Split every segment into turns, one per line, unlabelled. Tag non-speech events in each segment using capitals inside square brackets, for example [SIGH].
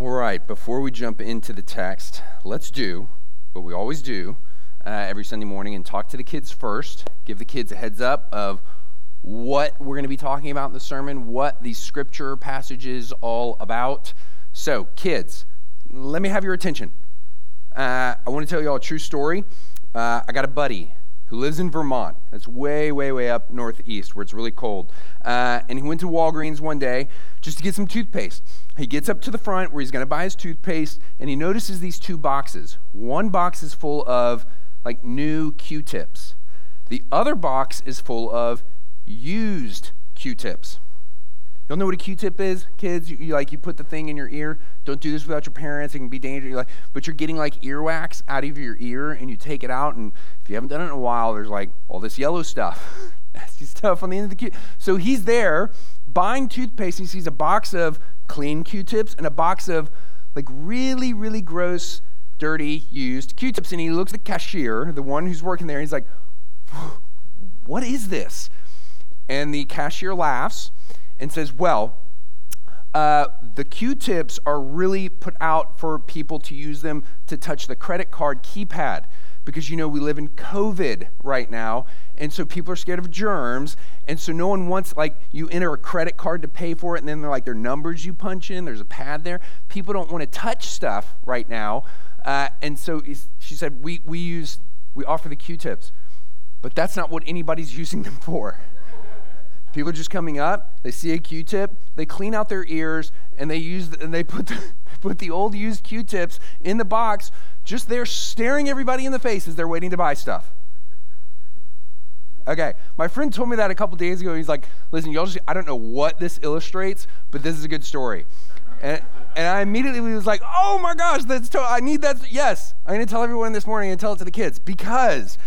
All right, before we jump into the text, let's do what we always do uh, every Sunday morning and talk to the kids first. Give the kids a heads up of what we're going to be talking about in the sermon, what these scripture passages all about. So, kids, let me have your attention. Uh, I want to tell you all a true story. Uh, I got a buddy who lives in Vermont. That's way, way, way up northeast where it's really cold. Uh, and he went to Walgreens one day just to get some toothpaste. He gets up to the front where he's going to buy his toothpaste and he notices these two boxes. One box is full of like new Q tips, the other box is full of used Q tips. Y'all know what a Q-tip is, kids? You, you, like you put the thing in your ear. Don't do this without your parents. It can be dangerous. You're like, but you're getting like earwax out of your ear, and you take it out. And if you haven't done it in a while, there's like all this yellow stuff, [LAUGHS] nasty stuff on the end of the Q. So he's there buying toothpaste. And he sees a box of clean Q-tips and a box of like really, really gross, dirty, used Q-tips. And he looks at the cashier, the one who's working there. And he's like, "What is this?" And the cashier laughs and says, Well, uh, the Q tips are really put out for people to use them to touch the credit card keypad because you know we live in COVID right now, and so people are scared of germs, and so no one wants like you enter a credit card to pay for it, and then they're like their numbers you punch in. There's a pad there. People don't want to touch stuff right now, uh, and so she said we we use we offer the Q-tips, but that's not what anybody's [LAUGHS] using them for. People are just coming up, they see a Q-tip, they clean out their ears, and they use and they put the, [LAUGHS] put the old used Q-tips in the box, just there staring everybody in the face as they're waiting to buy stuff. Okay, my friend told me that a couple days ago. He's like, "Listen, y'all just I don't know what this illustrates, but this is a good story." And, and I immediately was like, "Oh my gosh, that's to- I need that." Yes, I'm to tell everyone this morning and tell it to the kids because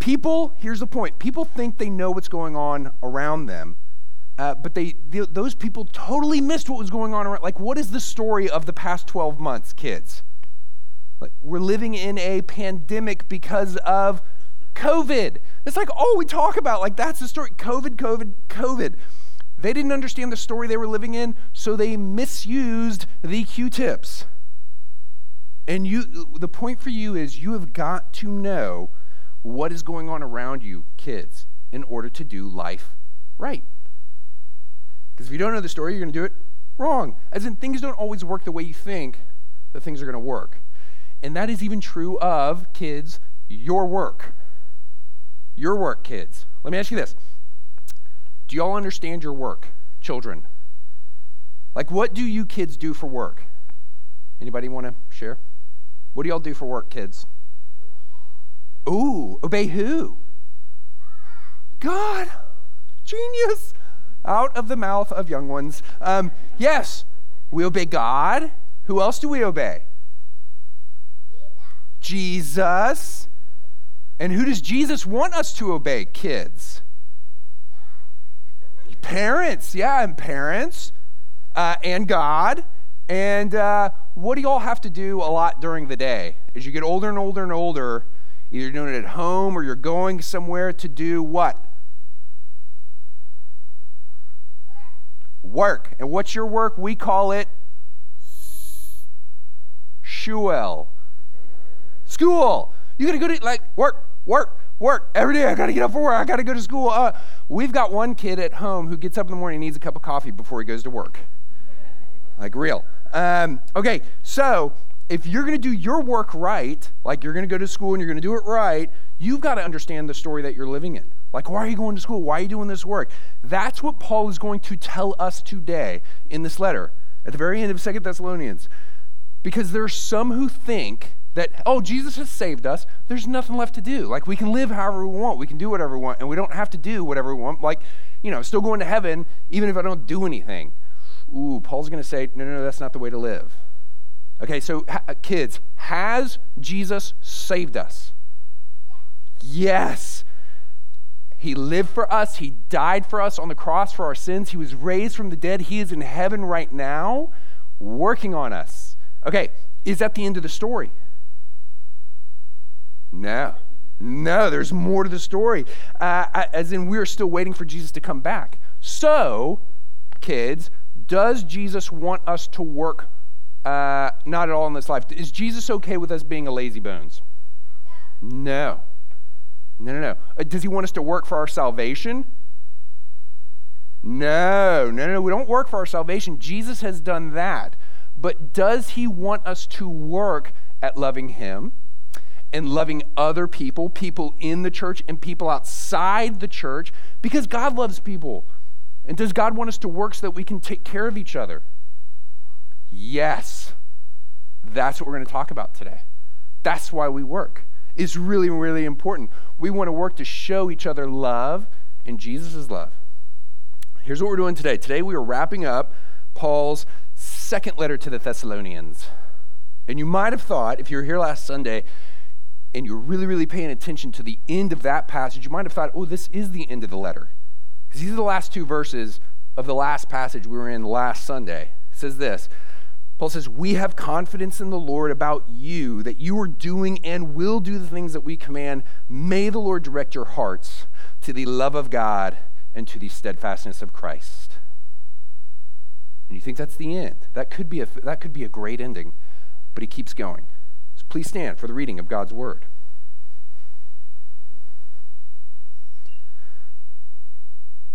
People, here's the point people think they know what's going on around them, uh, but they, they, those people totally missed what was going on around. Like, what is the story of the past 12 months, kids? Like, we're living in a pandemic because of COVID. It's like, oh, we talk about, like, that's the story COVID, COVID, COVID. They didn't understand the story they were living in, so they misused the Q tips. And you, the point for you is you have got to know what is going on around you, kids, in order to do life right. Because if you don't know the story, you're going to do it wrong. As in, things don't always work the way you think that things are going to work. And that is even true of kids, your work. Your work, kids. Let me ask you this Do y'all understand your work, children? Like, what do you kids do for work? Anybody want to share? What do y'all do for work, kids? Ooh, obey who? God. Genius. Out of the mouth of young ones. Um, yes, we obey God. Who else do we obey? Jesus. And who does Jesus want us to obey, kids? Parents, yeah, and parents, uh, and God. And uh, what do y'all have to do a lot during the day? As you get older and older and older, Either doing it at home or you're going somewhere to do what? Work. And what's your work? We call it shuel. School. You gotta go to like work, work, work every day. I gotta get up for work. I gotta go to school. Uh, we've got one kid at home who gets up in the morning and needs a cup of coffee before he goes to work. Like real. Um, okay, so if you're going to do your work right, like you're going to go to school and you're going to do it right, you've got to understand the story that you're living in. Like, why are you going to school? Why are you doing this work? That's what Paul is going to tell us today in this letter at the very end of Second Thessalonians. Because there are some who think that, oh, Jesus has saved us. There's nothing left to do. Like, we can live however we want. We can do whatever we want. And we don't have to do whatever we want. Like, you know, still going to heaven even if I don't do anything. Ooh, Paul's going to say, no, no, no, that's not the way to live. Okay, so ha- kids, has Jesus saved us? Yes. He lived for us. He died for us on the cross for our sins. He was raised from the dead. He is in heaven right now, working on us. Okay, is that the end of the story? No. No, there's more to the story. Uh, as in, we're still waiting for Jesus to come back. So, kids, does Jesus want us to work Uh, not at all in this life. Is Jesus okay with us being a lazy bones? No. No, no, no. Uh, does he want us to work for our salvation? No, no, no. We don't work for our salvation. Jesus has done that. But does he want us to work at loving him and loving other people, people in the church and people outside the church? Because God loves people. And does God want us to work so that we can take care of each other? Yes. That's what we're going to talk about today. That's why we work. It's really, really important. We want to work to show each other love and Jesus' love. Here's what we're doing today. Today we are wrapping up Paul's second letter to the Thessalonians. And you might have thought, if you were here last Sunday and you're really, really paying attention to the end of that passage, you might have thought, oh, this is the end of the letter. Because these are the last two verses of the last passage we were in last Sunday. It says this Paul says, We have confidence in the Lord about you, that you are doing and will do the things that we command. May the Lord direct your hearts to the love of God and to the steadfastness of Christ. And you think that's the end. That could be a, that could be a great ending, but he keeps going. So please stand for the reading of God's word.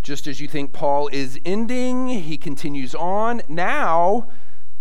Just as you think Paul is ending, he continues on. Now,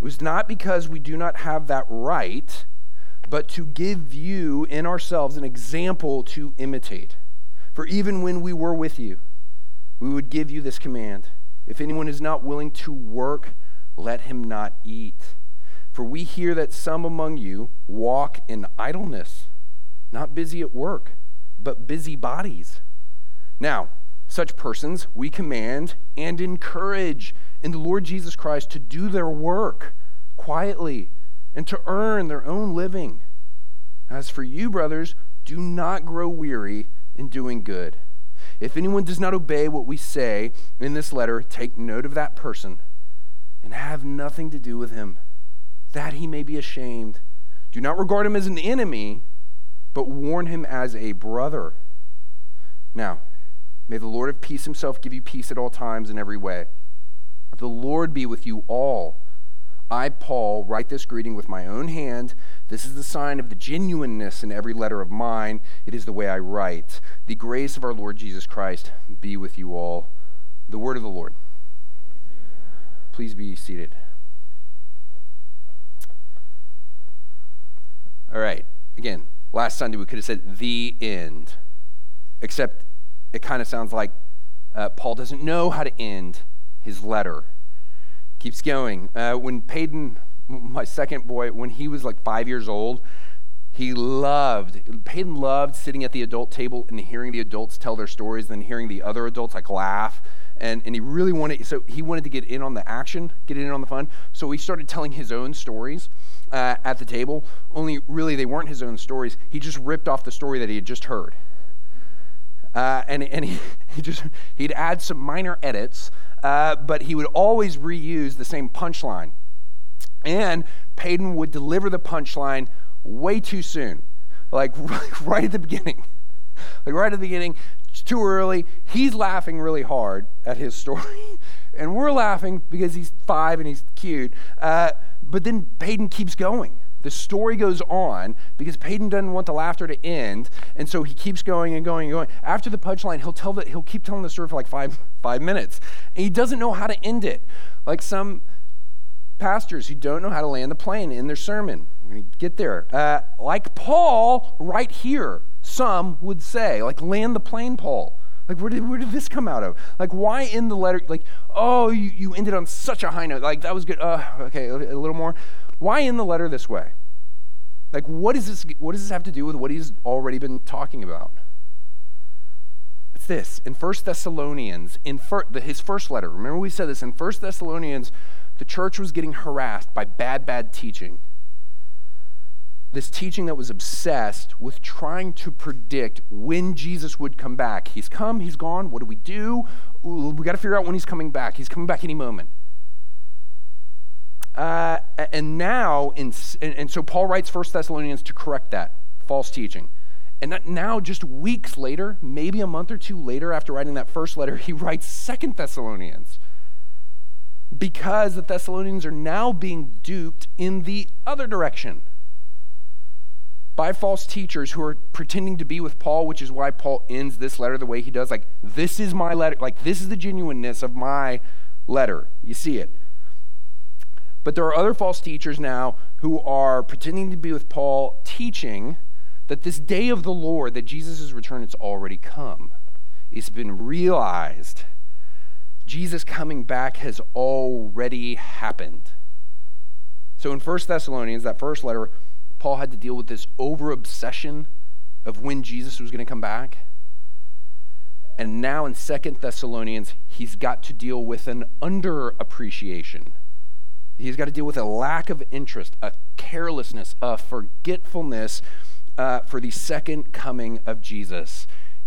It was not because we do not have that right, but to give you in ourselves an example to imitate. For even when we were with you, we would give you this command If anyone is not willing to work, let him not eat. For we hear that some among you walk in idleness, not busy at work, but busy bodies. Now, such persons we command and encourage in the Lord Jesus Christ to do their work quietly and to earn their own living. As for you, brothers, do not grow weary in doing good. If anyone does not obey what we say in this letter, take note of that person and have nothing to do with him, that he may be ashamed. Do not regard him as an enemy, but warn him as a brother. Now, May the Lord of peace himself give you peace at all times in every way. The Lord be with you all. I, Paul, write this greeting with my own hand. This is the sign of the genuineness in every letter of mine. It is the way I write. The grace of our Lord Jesus Christ be with you all. The word of the Lord. Please be seated. All right. Again, last Sunday we could have said the end, except it kind of sounds like uh, Paul doesn't know how to end his letter. Keeps going. Uh, when Peyton, my second boy, when he was like five years old, he loved, Peyton loved sitting at the adult table and hearing the adults tell their stories, and hearing the other adults like laugh. And, and he really wanted, so he wanted to get in on the action, get in on the fun. So he started telling his own stories uh, at the table, only really they weren't his own stories. He just ripped off the story that he had just heard. Uh, and and he, [LAUGHS] he just he'd add some minor edits, uh, but he would always reuse the same punchline. And Peyton would deliver the punchline way too soon, like [LAUGHS] right at the beginning, [LAUGHS] like right at the beginning. It's too early. He's laughing really hard at his [LAUGHS] story, and we're laughing because he's five and he's cute. Uh, but then Peyton keeps going the story goes on because Peyton doesn't want the laughter to end, and so he keeps going and going and going. After the punchline, he'll tell that he'll keep telling the story for like five [LAUGHS] five minutes, and he doesn't know how to end it. Like some pastors who don't know how to land the plane in their sermon. We're going to get there. Uh, like Paul, right here, some would say, like land the plane, Paul. Like, where did, where did this come out of? Like, why in the letter, like, oh, you, you ended on such a high note. Like, that was good. Uh, okay, a, a little more. Why in the letter this way? Like, what, is this, what does this have to do with what he's already been talking about? It's this. In 1 Thessalonians, in fir- the, his first letter, remember we said this, in 1 Thessalonians, the church was getting harassed by bad, bad teaching. this teaching that was obsessed with trying to predict when Jesus would come back. He's come, he's gone. What do we do? Ooh, we got to figure out when he's coming back. He's coming back any moment. Uh, and now, in, and, and so Paul writes First Thessalonians to correct that false teaching. And now, just weeks later, maybe a month or two later, after writing that first letter, he writes Second Thessalonians because the Thessalonians are now being duped in the other direction by false teachers who are pretending to be with Paul, which is why Paul ends this letter the way he does. Like, this is my letter. Like, this is the genuineness of my letter. You see it. But there are other false teachers now who are pretending to be with Paul, teaching that this day of the Lord, that Jesus' return, it's already come. It's been realized. Jesus coming back has already happened. So in 1 Thessalonians, that first letter, Paul had to deal with this over obsession of when Jesus was going to come back. And now in Second Thessalonians, he's got to deal with an under appreciation He's got to deal with a lack of interest, a carelessness, a forgetfulness uh, for the second coming of Jesus.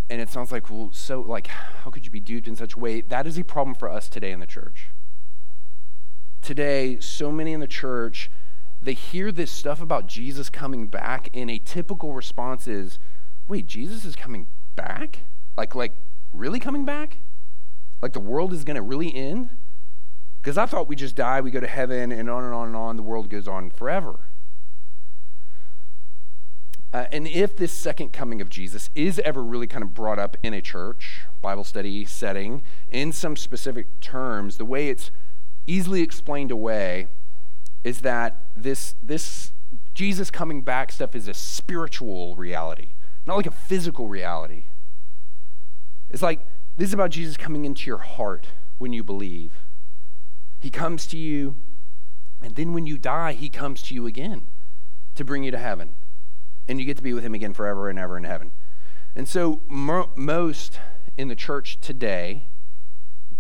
And it sounds like, well, so, like, how could you be duped in such a way? That is a problem for us today in the church. Today, so many in the church, they hear this stuff about Jesus coming back, and a typical response is, wait, Jesus is coming back? Like, like, really coming back? Like the world is going to really end? Because I thought we just die, we go to heaven, and on and on and on, the world goes on forever. Uh, and if this second coming of Jesus is ever really kind of brought up in a church, Bible study setting, in some specific terms, the way it's easily explained away is that this, this Jesus coming back stuff is a spiritual reality, not like a physical reality. It's like this is about Jesus coming into your heart when you believe. He comes to you, and then when you die, he comes to you again to bring you to heaven. And you get to be with him again forever and ever in heaven. And so, mo- most in the church today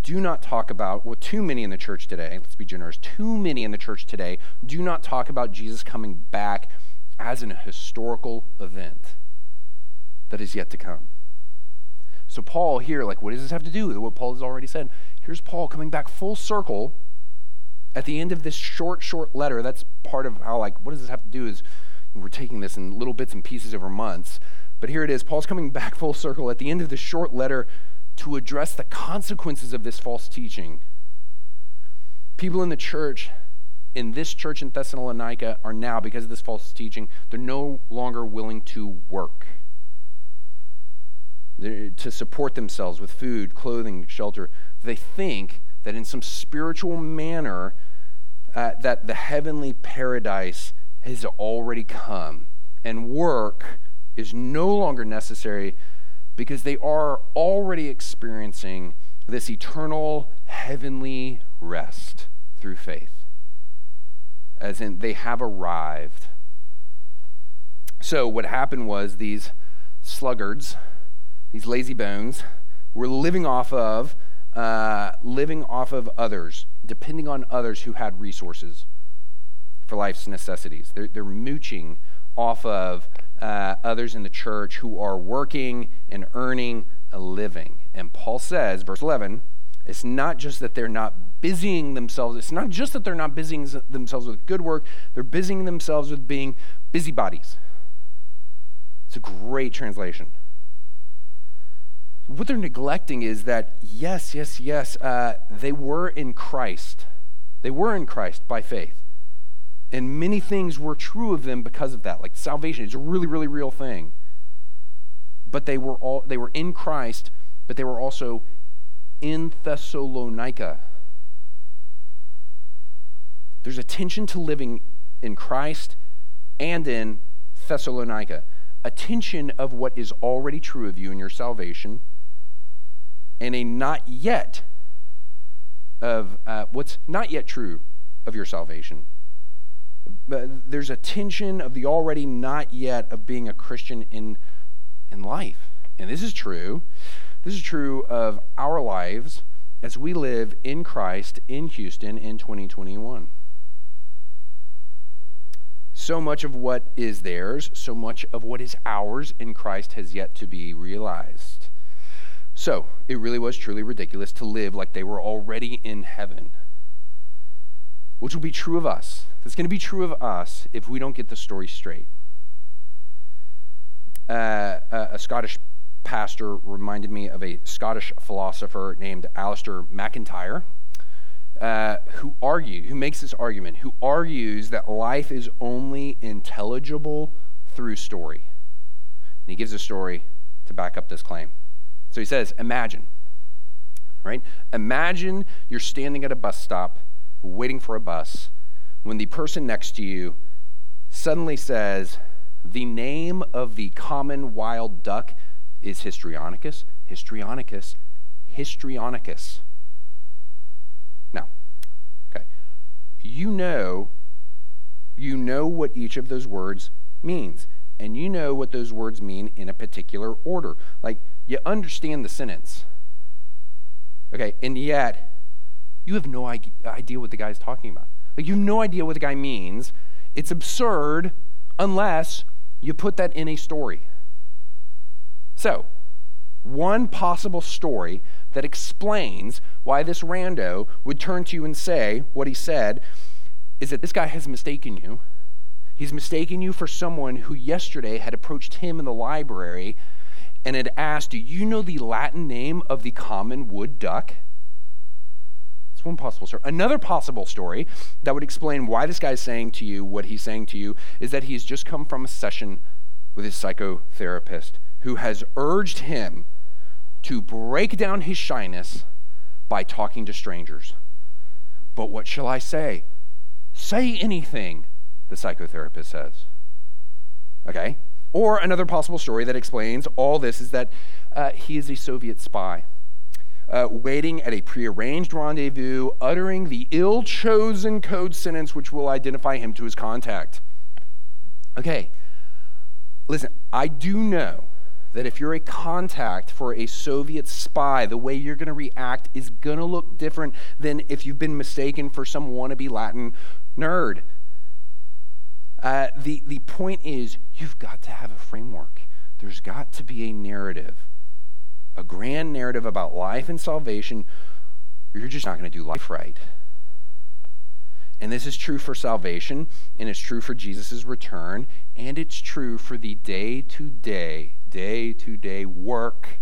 do not talk about, well, too many in the church today, let's be generous, too many in the church today do not talk about Jesus coming back as an historical event that is yet to come. So, Paul here, like, what does this have to do with what Paul has already said? Here's Paul coming back full circle at the end of this short, short letter, that's part of how, like, what does this have to do is we're taking this in little bits and pieces over months. But here it is. Paul's coming [LAUGHS] back full circle at the end of this short letter to address the consequences of this false teaching. People in the church, in this church in Thessalonica, are now, because of this false teaching, they're no longer willing to work. To support themselves with food, clothing, shelter. They think that in some spiritual manner, uh, that the heavenly paradise has already come and work is no longer necessary because they are already experiencing this eternal heavenly rest through faith. As in, they have arrived. So, what happened was these sluggards, these lazy bones, were living off of uh, living off of others, depending on others who had resources for life's necessities. They're, they're mooching off of uh, others in the church who are working and earning a living. And Paul says, verse 11, it's not just that they're not busying themselves, it's not just that they're not busying themselves with good work, they're busying themselves with being busybodies. It's a great translation what they're neglecting is that, yes, yes, yes, uh, they were in Christ. They were in Christ by faith. And many things were true of them because of that. Like salvation is a really, really real thing. But they were all they were in Christ, but they were also in Thessalonica. There's a tension to living in Christ and in Thessalonica. A tension of what is already true of you in your salvation and a not yet of uh, what's not yet true of your salvation. But there's a tension of the already not yet of being a Christian in, in life. And this is true. This is true of our lives as we live in Christ in Houston in 2021. So much of what is theirs, so much of what is ours in Christ has yet to be realized. So, it really was truly ridiculous to live like they were already in heaven, which will be true of us. That's going to be true of us if we don't get the story straight. Uh, a Scottish pastor reminded me of a Scottish philosopher named Alasdair MacIntyre. Uh, who argue, who makes this argument, who argues that life is only intelligible through story. And he gives a story to back up this claim. So he says, Imagine, right? Imagine you're standing at a bus stop waiting for a bus when the person next to you suddenly says, The name of the common wild duck is Histrionicus, Histrionicus, Histrionicus. Now, okay, you know, you know what each of those words means, and you know what those words mean in a particular order. Like, you understand the sentence. Okay, and yet you have no idea what the guy's talking about. Like, you have no idea what the guy means. It's absurd unless you put that in a story. So, one possible story that explains why this rando would turn to you and say what he said is that this guy has mistaken you. He's mistaken you for someone who yesterday had approached him in the library and had asked, Do you know the Latin name of the common wood duck? That's one possible story. Another possible story that would explain why this guy is saying to you what he's saying to you is that he's just come from a session with his psychotherapist who has urged him to break down his shyness by talking to strangers. But what shall I say? Say anything, the psychotherapist says. Okay? Or another possible story that explains all this is that uh, he is a Soviet spy. Uh, waiting at a prearranged rendezvous, uttering the ill chosen code sentence which will identify him to his contact. Okay, listen, I do know that if you're a contact for a Soviet spy, the way you're going to react is going to look different than if you've been mistaken for some wannabe Latin nerd. Uh, the, the point is, you've got to have a framework. There's got to be a narrative, a grand narrative about life and salvation, you're just not going to do life right. And this is true for salvation, and it's true for Jesus' return, and it's true for the day to day, day to day work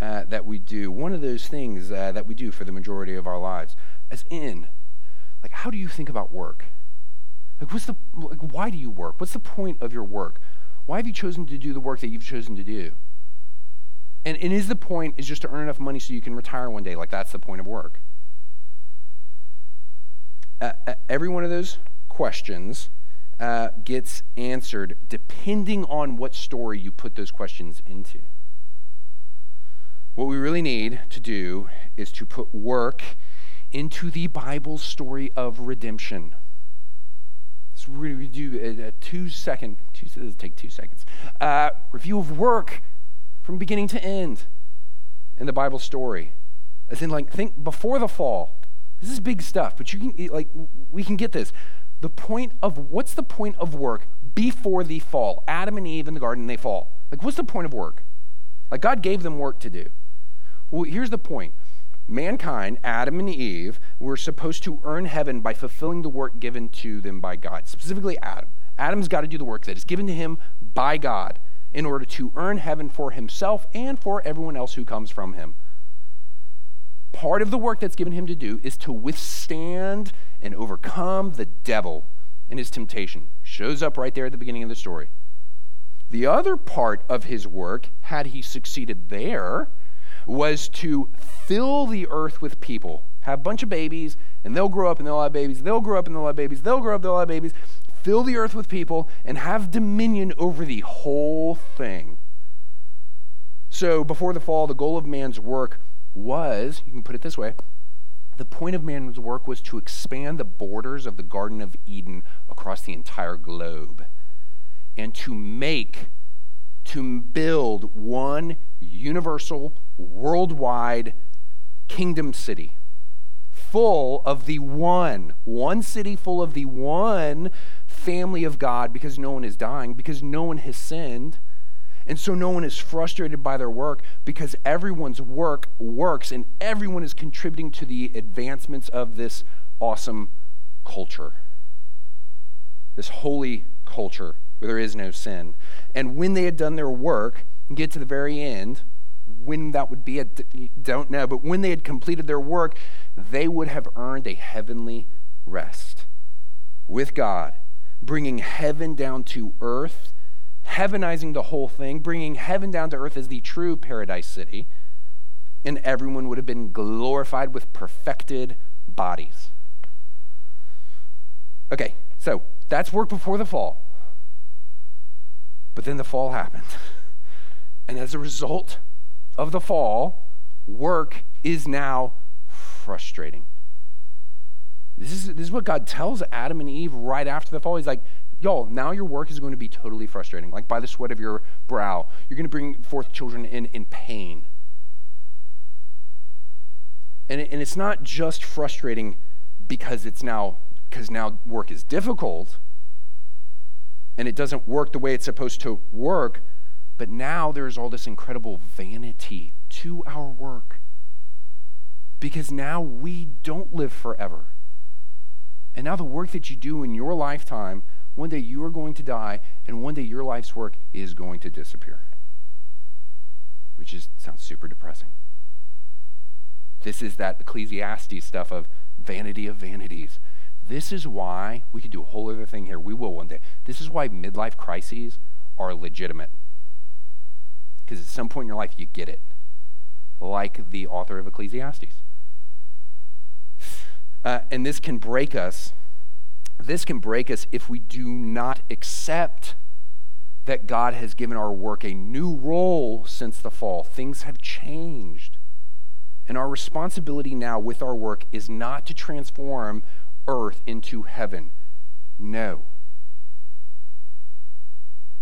uh, that we do. One of those things uh, that we do for the majority of our lives. As in, like, how do you think about work? Like, what's the, like, why do you work? What's the point of your work? Why have you chosen to do the work that you've chosen to do? And, and is the point is just to earn enough money so you can retire one day? Like, that's the point of work. Uh, uh, every one of those questions uh, gets answered depending on what story you put those questions into. What we really need to do is to put work into the Bible story of redemption. We're going to do a, a two second, two, this take two seconds, uh, review of work from beginning to end in the Bible story. As in, like, think before the fall. This is big stuff, but you can, like, we can get this. The point of, what's the point of work before the fall? Adam and Eve in the garden, they fall. Like, what's the point of work? Like, God gave them work to do. Well, here's the point mankind, Adam and Eve, were supposed to earn heaven by fulfilling the work given to them by God, specifically Adam. Adam's got to do the work that is given to him by God in order to earn heaven for himself and for everyone else who comes from him. Part of the work that's given him to do is to withstand and overcome the devil and his temptation. Shows up right there at the beginning of the story. The other part of his work, had he succeeded there, was to fill the earth with people. Have a bunch of babies, and they'll grow up and they'll have babies. They'll grow up and they'll have babies. They'll grow up, they'll have babies. Fill the earth with people and have dominion over the whole thing. So, before the fall, the goal of man's work was you can put it this way the point of man's work was to expand the borders of the Garden of Eden across the entire globe and to make, to build one universal worldwide kingdom city full of the one, one city full of the one family of God because no one is dying, because no one has sinned. And so no one is frustrated by their work because everyone's work works and everyone is contributing to the advancements of this awesome culture, this holy culture where there is no sin. And when they had done their work, get to the very end, when that would be, I don't know, but when they had completed their work, they would have earned a heavenly rest with God, bringing heaven down to earth, heavenizing the whole thing, bringing heaven down to earth as the true paradise city, and everyone would have been glorified with perfected bodies. Okay, so that's work before the fall. But then the fall happened. [LAUGHS] And as a result of the fall, work is now frustrating. This is, this is what God tells Adam and Eve right after the fall. He's like, y'all, now your work is going to be totally frustrating. Like by the sweat of your brow, you're going to bring forth children in, in pain. And, it, and it's not just frustrating because it's now because now work is difficult and it doesn't work the way it's supposed to work, but now there's all this incredible vanity to our work. Because now we don't live forever. And now the work that you do in your lifetime, one day you are going to die, and one day your life's work is going to disappear. Which just sounds super depressing. This is that Ecclesiastes stuff of vanity of vanities. This is why we could do a whole other thing here. We will one day. This is why midlife crises are legitimate. Because at some point in your life, you get it, like the author of Ecclesiastes. Uh, and this can break us. This can break us if we do not accept that God has given our work a new role since the fall. Things have changed. And our responsibility now with our work is not to transform earth into heaven. No.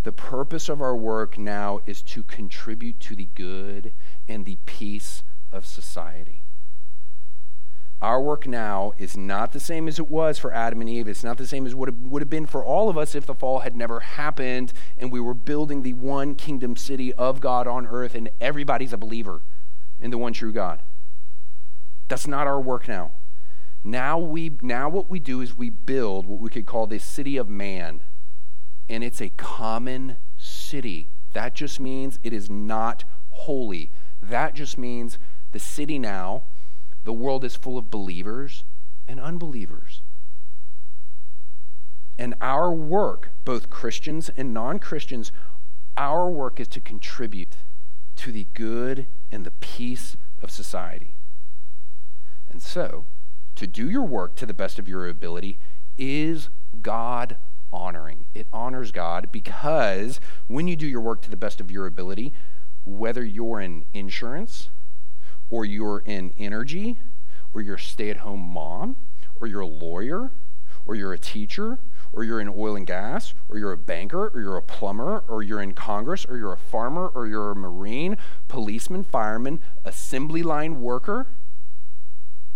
The purpose of our work now is to contribute to the good and the peace of society. Our work now is not the same as it was for Adam and Eve. It's not the same as what it would have been for all of us if the fall had never happened and we were building the one kingdom city of God on earth and everybody's a believer in the one true God. That's not our work now. Now we now what we do is we build what we could call the city of man. And it's a common city. That just means it is not holy. That just means the city now, the world is full of believers and unbelievers. And our work, both Christians and non Christians, our work is to contribute to the good and the peace of society. And so, to do your work to the best of your ability is God honoring. It honors God because when you do your work to the best of your ability, whether you're in insurance or you're in energy or you're a stay at home mom or you're a lawyer or you're a teacher or you're in oil and gas or you're a banker or you're a plumber or you're in Congress or you're a farmer or you're a Marine, policeman, fireman, assembly line worker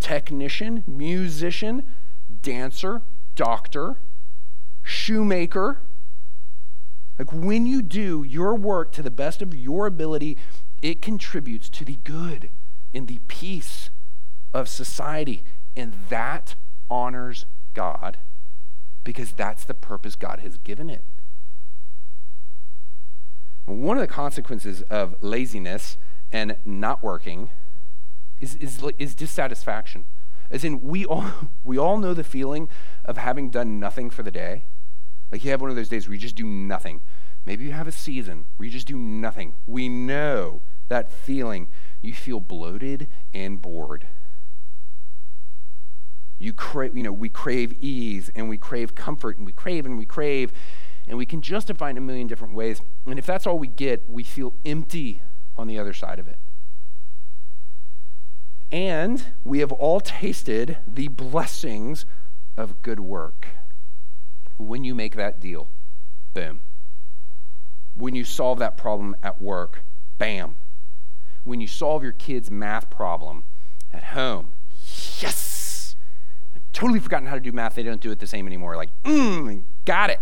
technician, musician, dancer, doctor, shoemaker. Like when you do your work to the best of your ability, it contributes to the good and the peace of society. And that honors God because that's the purpose God has given it. One of the consequences of laziness and not working is, is, is dissatisfaction. As in, we all, [LAUGHS] we all know the feeling of having done nothing for the day. Like you have one of those days where you just do nothing. Maybe you have a season where you just do nothing. We know that feeling. You feel bloated and bored. You crave, you know, we crave ease and we crave comfort and we crave and we crave and we can justify in a million different ways. And if that's all we get, we feel empty on the other side of it. And we have all tasted the blessings of good work. When you make that deal, boom. When you solve that problem at work, bam. When you solve your kid's math problem at home, yes. I've totally forgotten how to do math. They don't do it the same anymore. Like, mm, got it.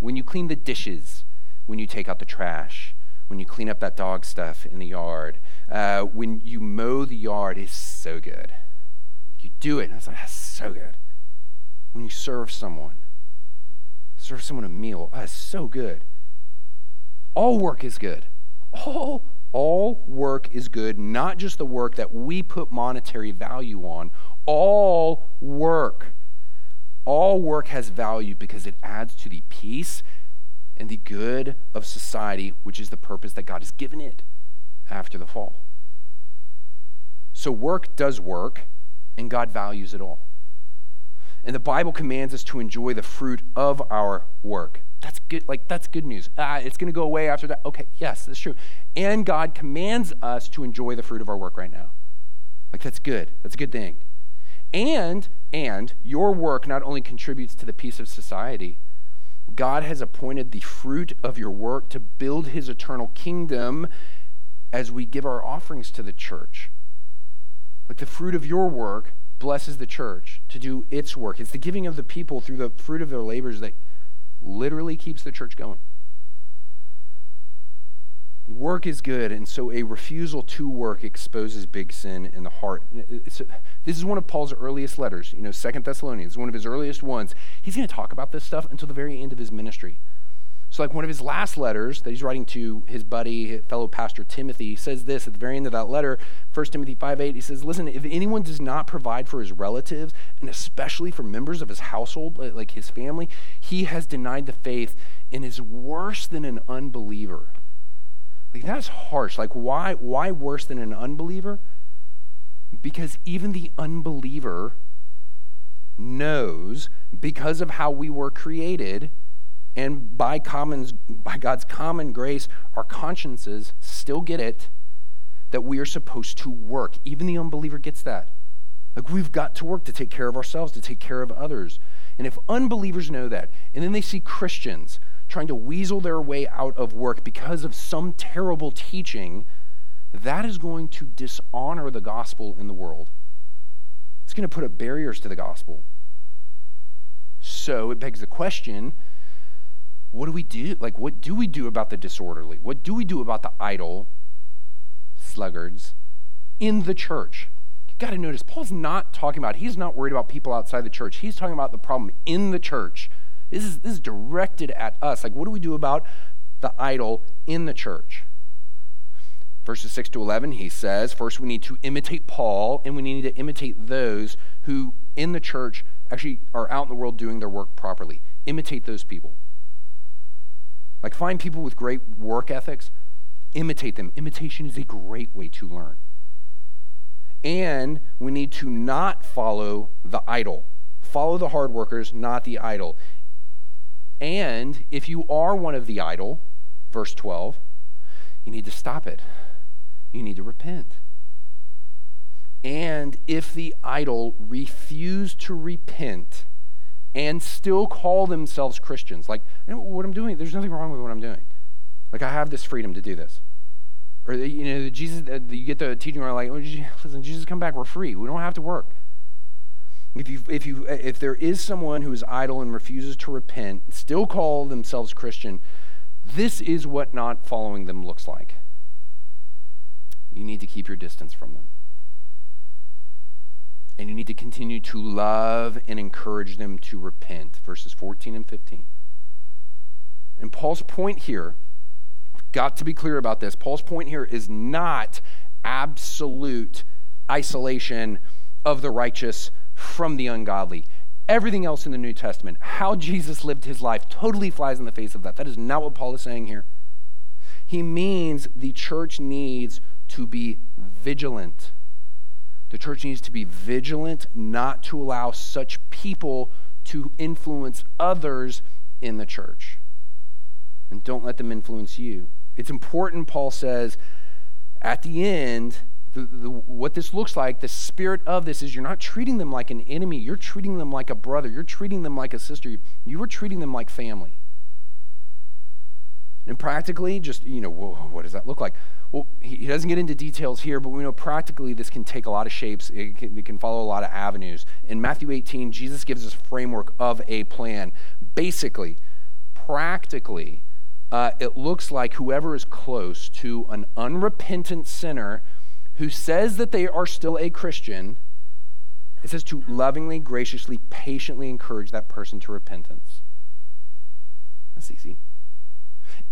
When you clean the dishes, when you take out the trash, when you clean up that dog stuff in the yard, uh, when you mow the yard, it's so good. You do it, it's like, that's so good. When you serve someone, serve someone a meal, ah, that's so good. All work is good. All all work is good, not just the work that we put monetary value on. All work. All work has value because it adds to the peace and the good of society, which is the purpose that God has given it after the fall. So work does work, and God values it all. And the Bible commands us to enjoy the fruit of our work. That's good. Like that's good news. Ah, it's going to go away after that. Okay, yes, that's true. And God commands us to enjoy the fruit of our work right now. Like that's good. That's a good thing. And and your work not only contributes to the peace of society, God has appointed the fruit of your work to build his eternal kingdom as we give our offerings to the church. Like the fruit of your work blesses the church to do its work. It's the giving of the people through the fruit of their labors that literally keeps the church going. Work is good, and so a refusal to work exposes big sin in the heart. This is one of Paul's earliest letters, you know, Second Thessalonians, one of his earliest ones. He's going to talk about this stuff until the very end of his ministry. So, like one of his last letters that he's writing to his buddy, fellow pastor Timothy, he says this at the very end of that letter, 1 Timothy 5 8. He says, Listen, if anyone does not provide for his relatives, and especially for members of his household, like his family, he has denied the faith and is worse than an unbeliever. Like, that's harsh. Like, why, why worse than an unbeliever? Because even the unbeliever knows, because of how we were created, and by, by God's common grace, our consciences still get it that we are supposed to work. Even the unbeliever gets that. Like we've got to work to take care of ourselves, to take care of others. And if unbelievers know that, and then they see Christians trying to weasel their way out of work because of some terrible teaching, that is going to dishonor the gospel in the world. It's going to put up barriers to the gospel. So it begs the question what do we do? Like, what do we do about the disorderly? What do we do about the idle sluggards in the church? You got to notice, Paul's not talking about, he's not worried about people outside the church. He's talking about the problem in the church. This is, this is directed at us. Like, what do we do about the idle in the church? Verses 6 to 11, he says, first we need to imitate Paul, and we need to imitate those who in the church actually are out in the world doing their work properly. Imitate those people. Like, find people with great work ethics, imitate them. Imitation is a great way to learn. And we need to not follow the idle. Follow the hard workers, not the idle. And if you are one of the idle, verse 12, you need to stop it. You need to repent. And if the idle refuse to repent, and still call themselves Christians. Like, you know, what I'm doing, there's nothing wrong with what I'm doing. Like, I have this freedom to do this. Or, you know, Jesus, uh, you get the teaching where like, oh, listen, Jesus come back, we're free. We don't have to work. If, you, if, you, uh, if there is someone who is idle and refuses to repent, still call themselves Christian, this is what not following them looks like. You need to keep your distance from them. And you need to continue to love and encourage them to repent. Verses 14 and 15. And Paul's point here, got to be clear about this. Paul's point here is not absolute isolation of the righteous from the ungodly. Everything else in the New Testament, how Jesus lived his life, totally flies in the face of that. That is not what Paul is saying here. He means the church needs to be vigilant the church needs to be vigilant not to allow such people to influence others in the church. And don't let them influence you. It's important, Paul says, at the end, the, the, what this looks like, the spirit of this is you're not treating them like an enemy. You're treating them like a brother. You're treating them like a sister. You are treating them like family. And practically, just, you know, what does that look like? Well, he doesn't get into details here, but we know practically this can take a lot of shapes. It can, it can follow a lot of avenues. In Matthew 18, Jesus gives us a framework of a plan. Basically, practically, uh, it looks like whoever is close to an unrepentant sinner who says that they are still a Christian, it says to lovingly, graciously, patiently encourage that person to repentance. That's easy.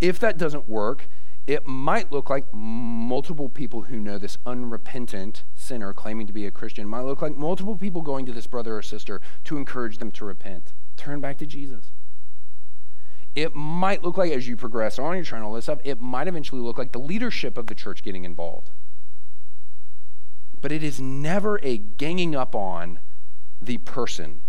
If that doesn't work, it might look like multiple people who know this unrepentant sinner claiming to be a Christian might look like multiple people going to this brother or sister to encourage them to repent, turn back to Jesus. It might look like as you progress on, you're trying all this stuff, it might eventually look like the leadership of the church getting involved. But it is never a ganging up on the person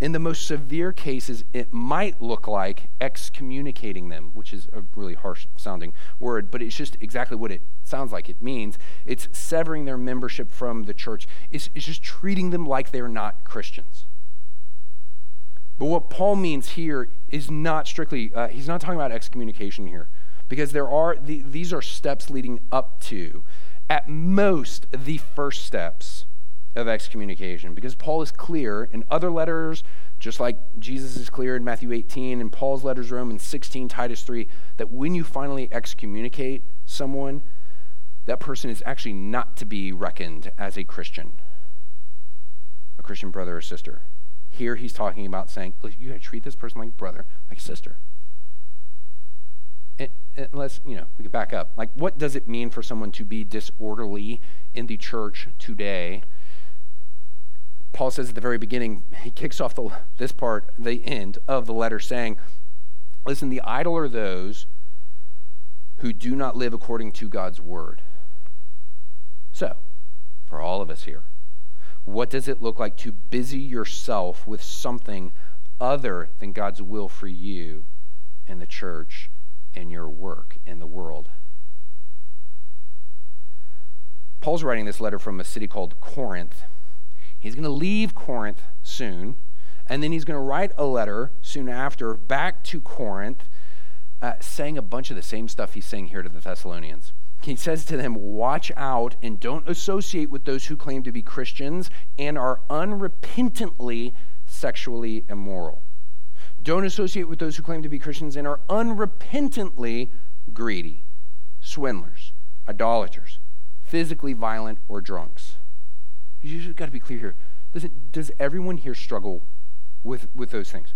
in the most severe cases, it might look like excommunicating them, which is a really harsh sounding word, but it's just exactly what it sounds like it means. It's severing their membership from the church, it's, it's just treating them like they're not Christians. But what Paul means here is not strictly, uh, he's not talking about excommunication here, because there are, the, these are steps leading up to, at most, the first steps of excommunication because Paul is clear in other letters, just like Jesus is clear in Matthew 18 and Paul's letters, Romans 16, Titus 3, that when you finally excommunicate someone, that person is actually not to be reckoned as a Christian, a Christian brother or sister. Here he's talking about saying, you got to treat this person like brother, like sister. And, unless, you know, we can back up. Like, what does it mean for someone to be disorderly in the church today? Paul says at the very beginning, he kicks off the, this part, the end of the letter, saying, Listen, the idle are those who do not live according to God's word. So, for all of us here, what does it look like to busy yourself with something other than God's will for you in the church and your work in the world? Paul's writing this letter from a city called Corinth. He's going to leave Corinth soon, and then he's going to write a letter soon after back to Corinth, uh, saying a bunch of the same stuff he's saying here to the Thessalonians. He says to them, Watch out and don't associate with those who claim to be Christians and are unrepentantly sexually immoral. Don't associate with those who claim to be Christians and are unrepentantly greedy, swindlers, idolaters, physically violent, or drunks. You've got to be clear here. Listen, does everyone here struggle with, with those things?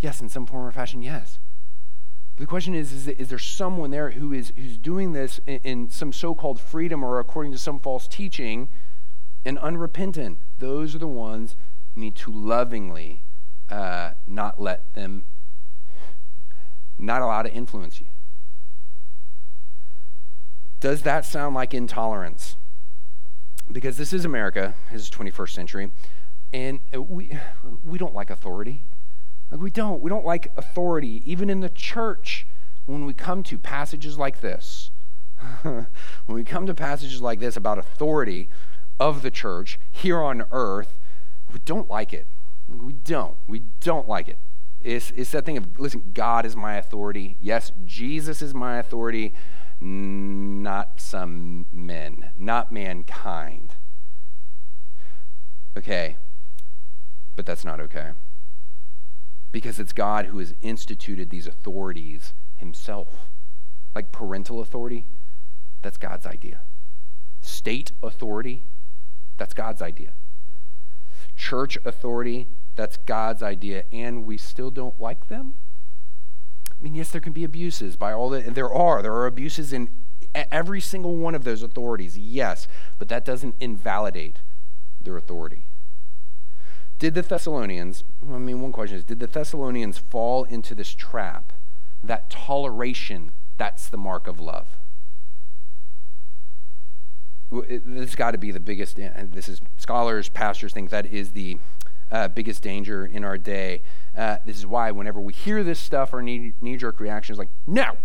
Yes, in some form or fashion, yes. But the question is, is, is there someone there who is who's doing this in, in some so-called freedom or according to some false teaching and unrepentant? Those are the ones you need to lovingly uh, not let them, not allow to influence you. Does that sound like intolerance? Because this is America, this is 21st century, and we, we don't like authority. Like we don't. We don't like authority, even in the church, when we come to passages like this. [LAUGHS] when we come to passages like this about authority of the church here on earth, we don't like it. We don't. We don't like it. It's, it's that thing of, listen, God is my authority. Yes, Jesus is my authority not some men, not mankind. Okay, but that's not okay. Because it's God who has instituted these authorities himself. Like parental authority, that's God's idea. State authority, that's God's idea. Church authority, that's God's idea. And we still don't like them? I mean, yes, there can be abuses by all that. There are. There are abuses in every single one of those authorities, yes, but that doesn't invalidate their authority. Did the Thessalonians, I mean, one question is Did the Thessalonians fall into this trap that toleration, that's the mark of love? This has got to be the biggest, and this is scholars, pastors think that is the uh, biggest danger in our day. Uh, this is why, whenever we hear this stuff, our knee jerk reaction is like, no.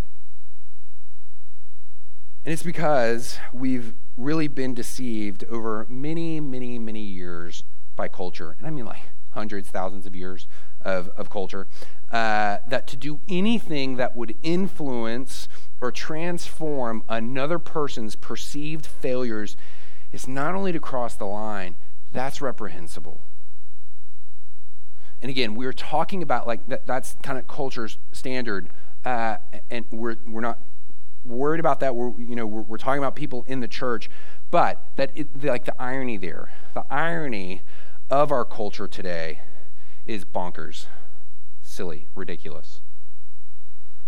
And it's because we've really been deceived over many, many, many years by culture. And I mean like hundreds, thousands of years of, of culture, uh, that to do anything that would influence or transform another person's perceived failures is not only to cross the line, that's reprehensible. And again, we're talking about like that, that's kind of culture's standard, uh, and we're, we're not worried about that. We're, you know, we're, we're talking about people in the church, but that it, like the irony there, the irony of our culture today is bonkers, silly, ridiculous.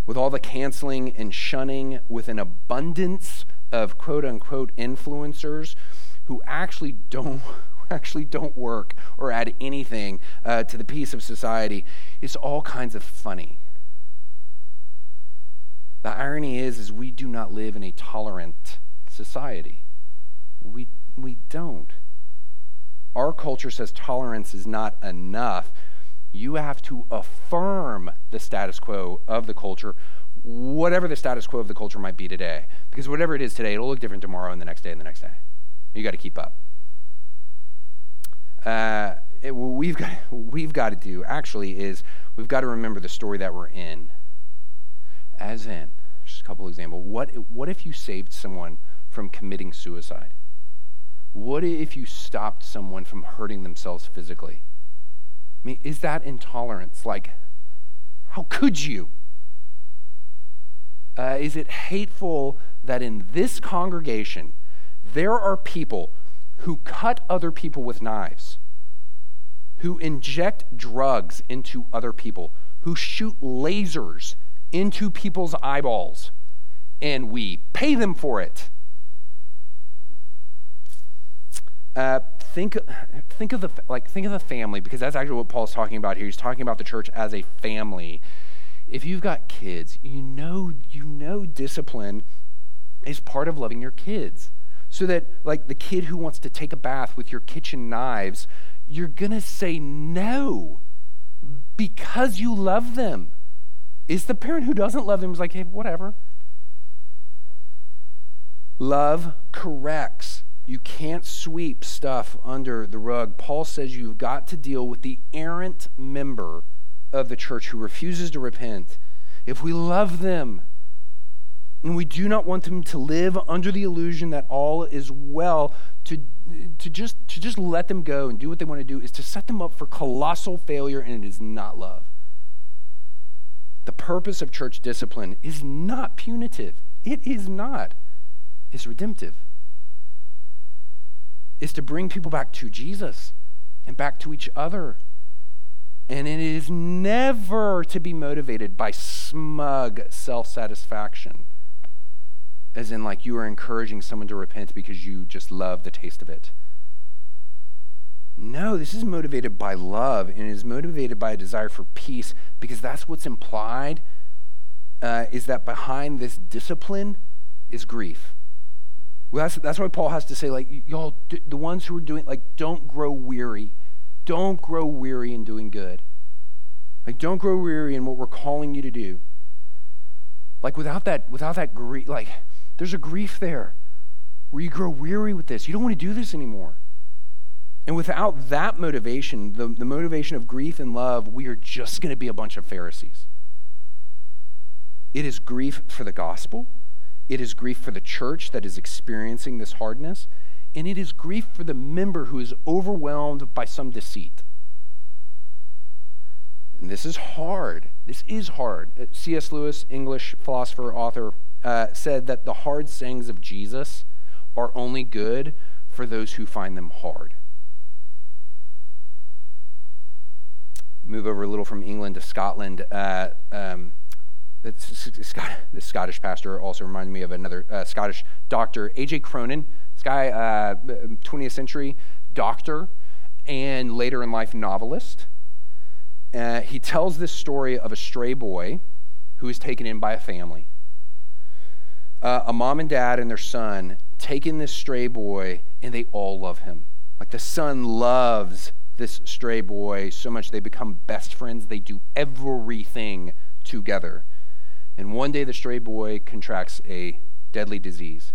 With all the canceling and shunning, with an abundance of quote unquote influencers who actually don't actually don't work or add anything uh, to the peace of society, it's all kinds of funny. The irony is, is we do not live in a tolerant society. We, we don't. Our culture says tolerance is not enough. You have to affirm the status quo of the culture, whatever the status quo of the culture might be today. Because whatever it is today, it'll look different tomorrow and the next day and the next day. You got to keep up. Uh, it, what we've got, we've got to do actually is we've got to remember the story that we're in. As in, just a couple examples. What, what if you saved someone from committing suicide? What if you stopped someone from hurting themselves physically? I mean, is that intolerance? Like, how could you? Uh, is it hateful that in this congregation there are people who cut other people with knives, who inject drugs into other people, who shoot lasers into people's eyeballs, and we pay them for it. Uh, think, think of the like think of the family because that's actually what Paul's talking about here. He's talking about the church as a family. If you've got kids, you know you know discipline is part of loving your kids so that like the kid who wants to take a bath with your kitchen knives you're going to say no because you love them. Is the parent who doesn't love them is like hey whatever. Love corrects. You can't sweep stuff under the rug. Paul says you've got to deal with the errant member of the church who refuses to repent. If we love them and we do not want them to live under the illusion that all is well. To, to, just, to just let them go and do what they want to do is to set them up for colossal failure, and it is not love. The purpose of church discipline is not punitive, it is not. It's redemptive. It's to bring people back to Jesus and back to each other. And it is never to be motivated by smug self satisfaction as in like you are encouraging someone to repent because you just love the taste of it. No, this is motivated by love and is motivated by a desire for peace because that's what's implied uh, is that behind this discipline is grief. Well, that's, that's why Paul has to say, like, y'all, the ones who are doing, like, don't grow weary. Don't grow weary in doing good. Like, don't grow weary in what we're calling you to do. Like, without that, without that grief, like, there's a grief there where you grow weary with this. You don't want to do this anymore. And without that motivation, the, the motivation of grief and love, we are just going to be a bunch of Pharisees. It is grief for the gospel. It is grief for the church that is experiencing this hardness. And it is grief for the member who is overwhelmed by some deceit. And this is hard. This is hard. Uh, C.S. Lewis, English philosopher, author, uh, said that the hard sayings of Jesus are only good for those who find them hard. Move over a little from England to Scotland. Uh, um, the, Scottish pastor also reminded me of another uh, Scottish doctor, A.J. Cronin. This guy, 20th uh, century doctor and later in life novelist. Uh, he tells this story of a stray boy who is taken in by a family uh, a mom and dad and their son taking this stray boy, and they all love him. Like the son loves this stray boy so much they become best friends. They do everything together. And one day the stray boy contracts a deadly disease.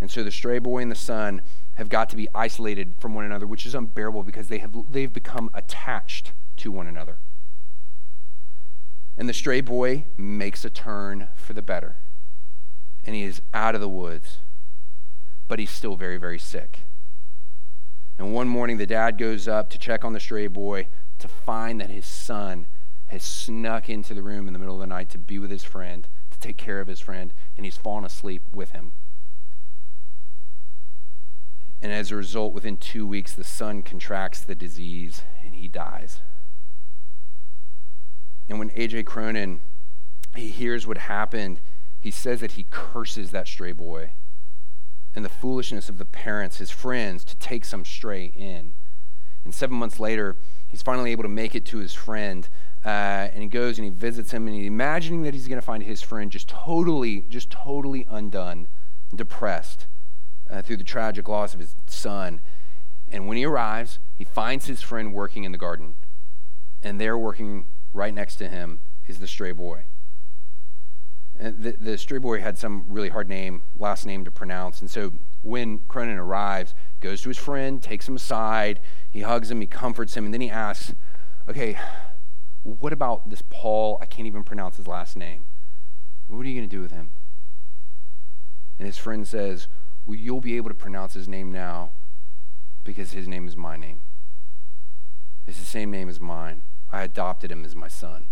And so the stray boy and the son have got to be isolated from one another, which is unbearable because they have they've become attached to one another. And the stray boy makes a turn for the better. And he is out of the woods, but he's still very, very sick. And one morning, the dad goes up to check on the stray boy to find that his son has snuck into the room in the middle of the night to be with his friend, to take care of his friend, and he's fallen asleep with him. And as a result, within two weeks, the son contracts the disease and he dies. And when A.J. Cronin he hears what happened, he says that he curses that stray boy and the foolishness of the parents, his friends, to take some stray in. And seven months later, he's finally able to make it to his friend, uh, and he goes and he visits him, and he's imagining that he's going to find his friend just totally, just totally undone, depressed uh, through the tragic loss of his son. And when he arrives, he finds his friend working in the garden, and there, working right next to him, is the stray boy. And the, the stray boy had some really hard name, last name to pronounce. And so when Cronin arrives, goes to his friend, takes him aside, he hugs him, he comforts him, and then he asks, Okay, what about this Paul? I can't even pronounce his last name. What are you going to do with him? And his friend says, Well, you'll be able to pronounce his name now because his name is my name. It's the same name as mine. I adopted him as my son.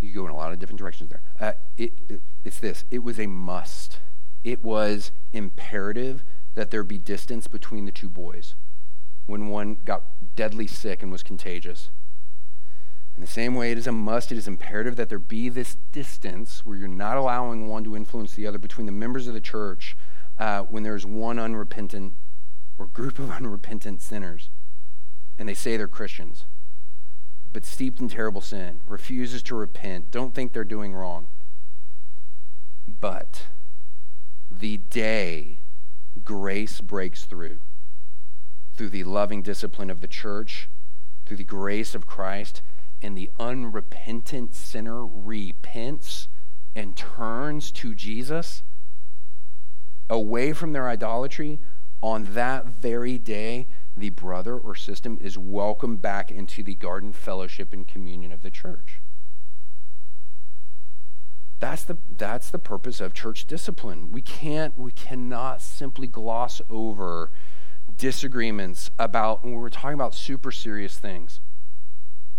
You go in a lot of different directions there. Uh, it, it, it's this it was a must, it was imperative that there be distance between the two boys when one got deadly sick and was contagious. In the same way, it is a must, it is imperative that there be this distance where you're not allowing one to influence the other between the members of the church uh, when there's one unrepentant or group of [LAUGHS] unrepentant sinners and they say they're Christians but steeped in terrible sin, refuses to repent, don't think they're doing wrong. But the day grace breaks through, through the loving discipline of the church, through the grace of Christ, and the unrepentant sinner repents and turns to Jesus away from their idolatry, on that very day, the brother or sister is welcomed back into the garden fellowship and communion of the church. That's the, that's the purpose of church discipline. We can't, we cannot simply gloss over disagreements about, when we're talking about super serious things,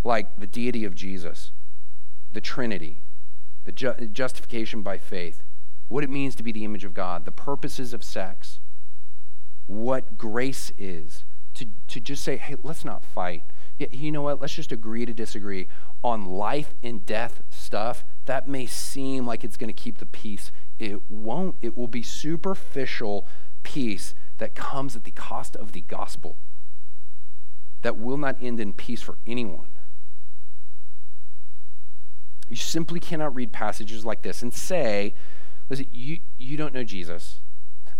like the deity of Jesus, the Trinity, the ju- justification by faith, what it means to be the image of God, the purposes of sex, what grace is, to, to just say, hey, let's not fight. You know what? Let's just agree to disagree on life and death stuff. That may seem like it's going to keep the peace. It won't. It will be superficial peace that comes at the cost of the gospel, that will not end in peace for anyone. You simply cannot read passages like this and say, listen, you, you don't know Jesus.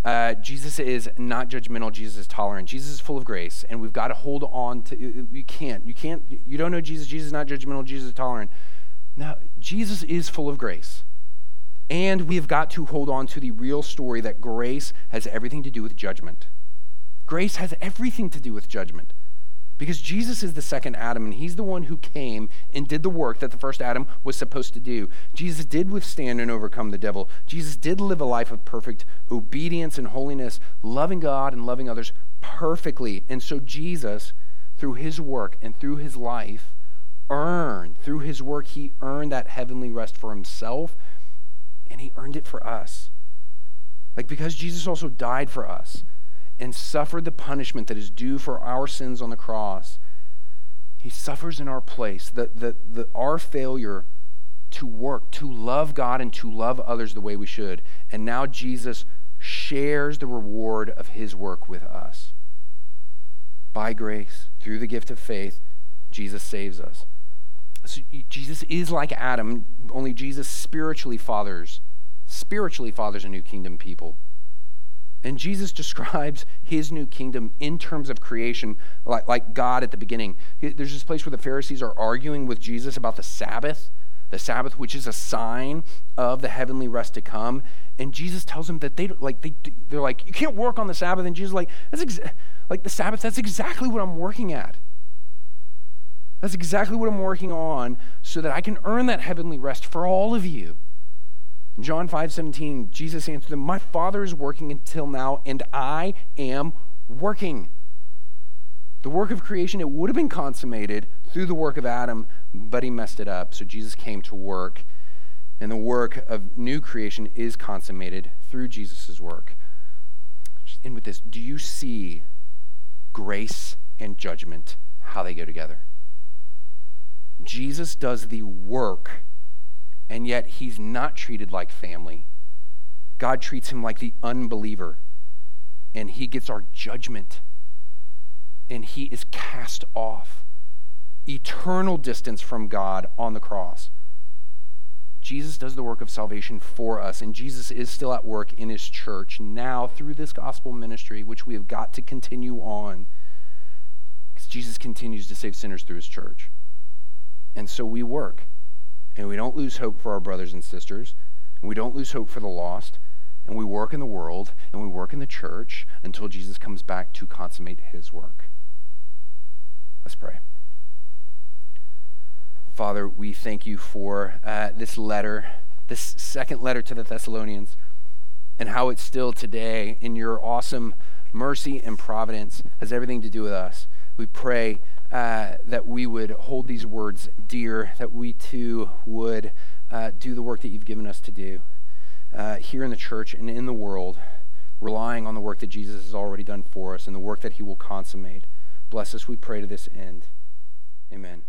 Uh, Jesus is not judgmental. Jesus is tolerant. Jesus is full of grace, and we've got to hold on to. You can't. You can't. You don't know Jesus. Jesus is not judgmental. Jesus is tolerant. No, Jesus is full of grace, and we've got to hold on to the real story that grace has everything to do with judgment. Grace has everything to do with judgment. Because Jesus is the second Adam, and he's the one who came and did the work that the first Adam was supposed to do. Jesus did withstand and overcome the devil. Jesus did live a life of perfect obedience and holiness, loving God and loving others perfectly. And so, Jesus, through his work and through his life, earned, through his work, he earned that heavenly rest for himself, and he earned it for us. Like, because Jesus also died for us and suffered the punishment that is due for our sins on the cross. He suffers in our place. That the, the, our failure to work, to love God, and to love others the way we should. And now Jesus shares the reward of his work with us. By grace, through the gift of faith, Jesus saves us. So Jesus is like Adam, only Jesus spiritually fathers, spiritually fathers a new kingdom people. And Jesus [LAUGHS] describes his new kingdom in terms of creation, like, like God at the beginning. There's this place where the Pharisees are arguing with Jesus about the Sabbath, the Sabbath, which is a sign of the heavenly rest to come. And Jesus tells them that they like they they're like you can't work on the Sabbath, and Jesus like that's exa- like the Sabbath. That's exactly what I'm working at. That's exactly what I'm working on so that I can earn that heavenly rest for all of you. John 5 17, Jesus answered them, My Father is working until now, and I am working. The work of creation, it would have been consummated through the work of Adam, but he messed it up. So Jesus came to work, and the work of new creation is consummated through Jesus' work. Just end with this. Do you see grace and judgment, how they go together? Jesus does the work, and yet he's not treated like family. God treats him like the unbeliever, and he gets our judgment and he is cast off. Eternal distance from God on the cross. Jesus does the work of salvation for us, and Jesus is still at work in his church now through this gospel ministry, which we have got to continue on. Because Jesus continues to save sinners through his church. And so we work, and we don't lose hope for our brothers and sisters, and we don't lose hope for the lost, and we work in the world, and we work in the church until Jesus comes back to consummate his work. Let's pray. Father, we thank you for uh, this letter, this second letter to the Thessalonians, and how it's still today in your awesome mercy and providence has everything to do with us. We pray uh, that we would hold these words dear, that we too would uh, do the work that you've given us to do uh, here in the church and in the world, relying on the work that Jesus has already done for us and the work that he will consummate. Bless us, we pray, to this end. Amen.